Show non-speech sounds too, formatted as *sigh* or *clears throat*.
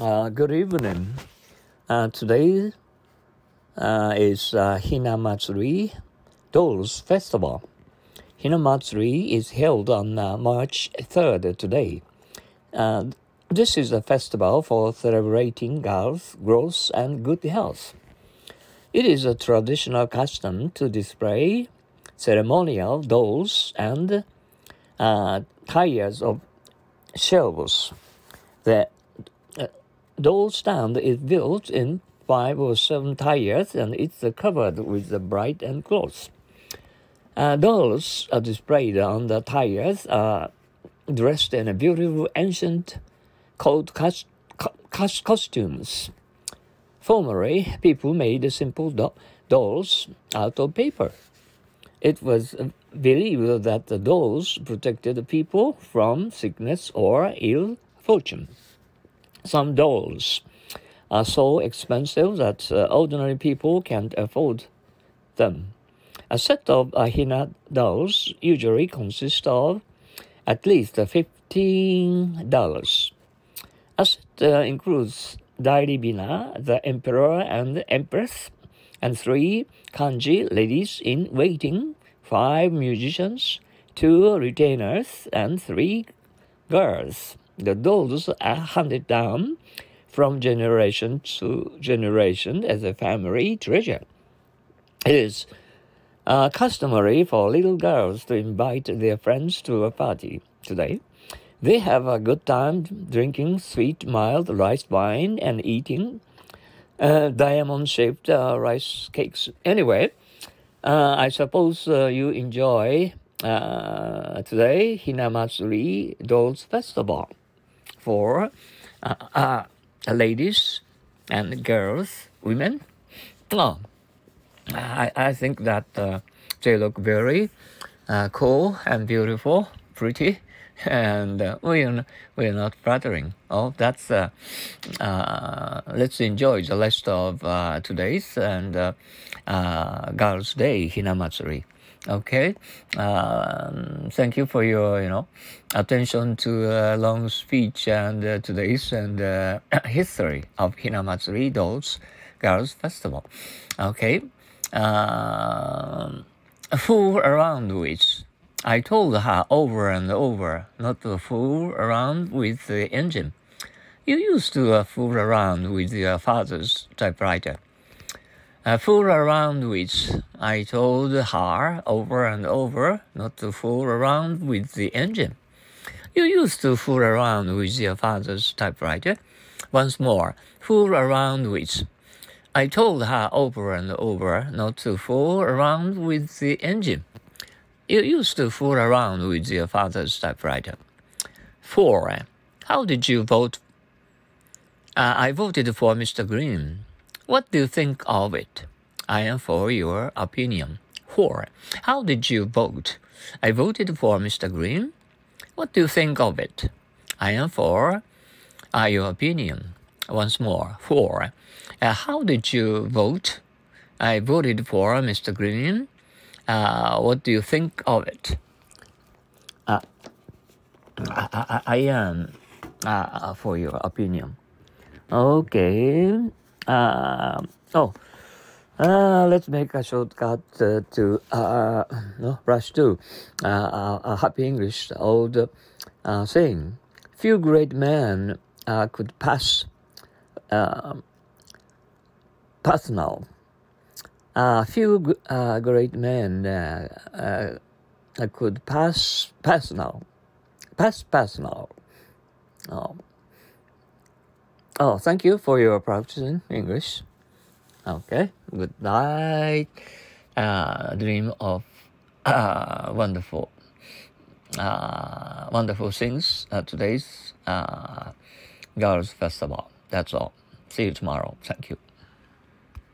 Uh, good evening. Uh, today uh, is uh, Hinamatsuri Dolls Festival. Hinamatsuri is held on uh, March 3rd today. Uh, this is a festival for celebrating girls' growth and good health. It is a traditional custom to display ceremonial dolls and tiers of shelves. The uh, doll stand is built in five or seven tires and it's covered with the bright and clothes. Uh, dolls are displayed on the tires are dressed in beautiful ancient cos- cos- costumes. Formerly, people made simple do- dolls out of paper. It was believed that the dolls protected people from sickness or ill fortune. Some dolls are so expensive that uh, ordinary people can't afford them. A set of Ahina dolls usually consists of at least $15. A set uh, includes Dairi Bina, the emperor and empress, and three kanjo ladies in waiting, five musicians, two retainers, and three girls. The dolls are handed down from generation to generation as a family treasure. It is uh, customary for little girls to invite their friends to a party today. They have a good time drinking sweet, mild rice wine and eating uh, diamond shaped uh, rice cakes. Anyway, uh, I suppose uh, you enjoy uh, today Hinamatsuri Dolls Festival for uh, ladies and girls, women. Oh, I, I think that they look very cool and beautiful, pretty and uh, we are we are not flattering. Oh, that's uh, uh, let's enjoy the rest of uh, today's and uh, uh, Girls' Day Hinamatsuri. Okay, um, thank you for your you know attention to a long speech and today's and *clears throat* history of Hinamatsuri Dolls Girls Festival. Okay, um, fool around with I told her over and over not to fool around with the engine. You used to uh, fool around with your father's typewriter. Uh, fool around with, I told her over and over not to fool around with the engine. You used to fool around with your father's typewriter. Once more, fool around with. I told her over and over not to fool around with the engine. You used to fool around with your father's typewriter. Four. How did you vote? Uh, I voted for Mr. Green. What do you think of it? I am for your opinion. Four. How did you vote? I voted for Mr. Green. What do you think of it? I am for uh, your opinion. Once more. Four. Uh, how did you vote? I voted for Mr. Green. Uh, what do you think of it? Uh, I, I, I am uh, for your opinion. Okay. Uh, oh, uh, let's make a shortcut uh, to uh, no, rush to uh, uh, happy English old uh, saying. Few great men could pass personal a few great men could pass personal, pass personal. Oh. Oh, thank you for your practicing English. Okay, good night. Uh, dream of uh, wonderful, uh, wonderful things. Uh, today's uh, Girls Festival. That's all. See you tomorrow. Thank you.